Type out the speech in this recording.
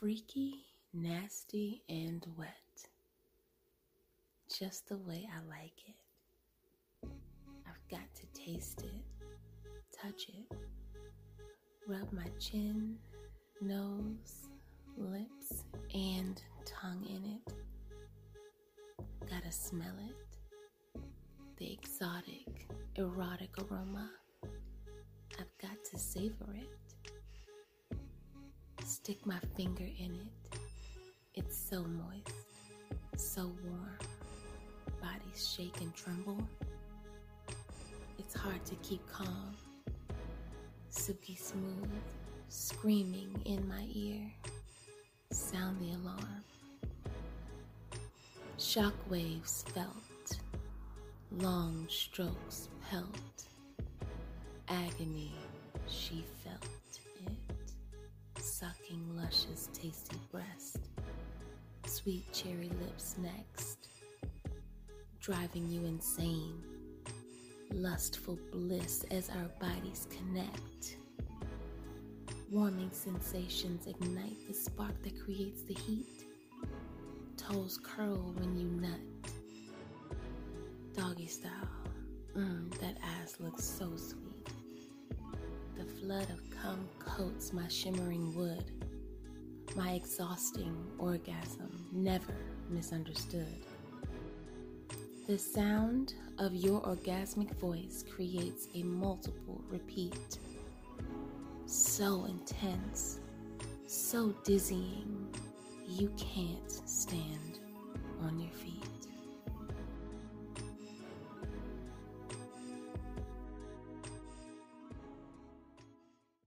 Freaky, nasty, and wet. Just the way I like it. I've got to taste it, touch it, rub my chin, nose, lips, and tongue in it. Gotta smell it. The exotic, erotic aroma. I've got to savor it. Stick my finger in it. It's so moist, so warm. Bodies shake and tremble. It's hard to keep calm. Silky smooth, screaming in my ear. Sound the alarm. Shock waves felt, long strokes pelt. Agony, she felt sucking luscious, tasty breast. Sweet cherry lips next, driving you insane. Lustful bliss as our bodies connect. Warming sensations ignite the spark that creates the heat. Toes curl when you nut. Doggy style. Mmm, that ass looks so sweet. The flood of cum coats my shimmering wood. My exhausting orgasm never misunderstood. The sound of your orgasmic voice creates a multiple repeat. So intense, so dizzying, you can't stand on your feet.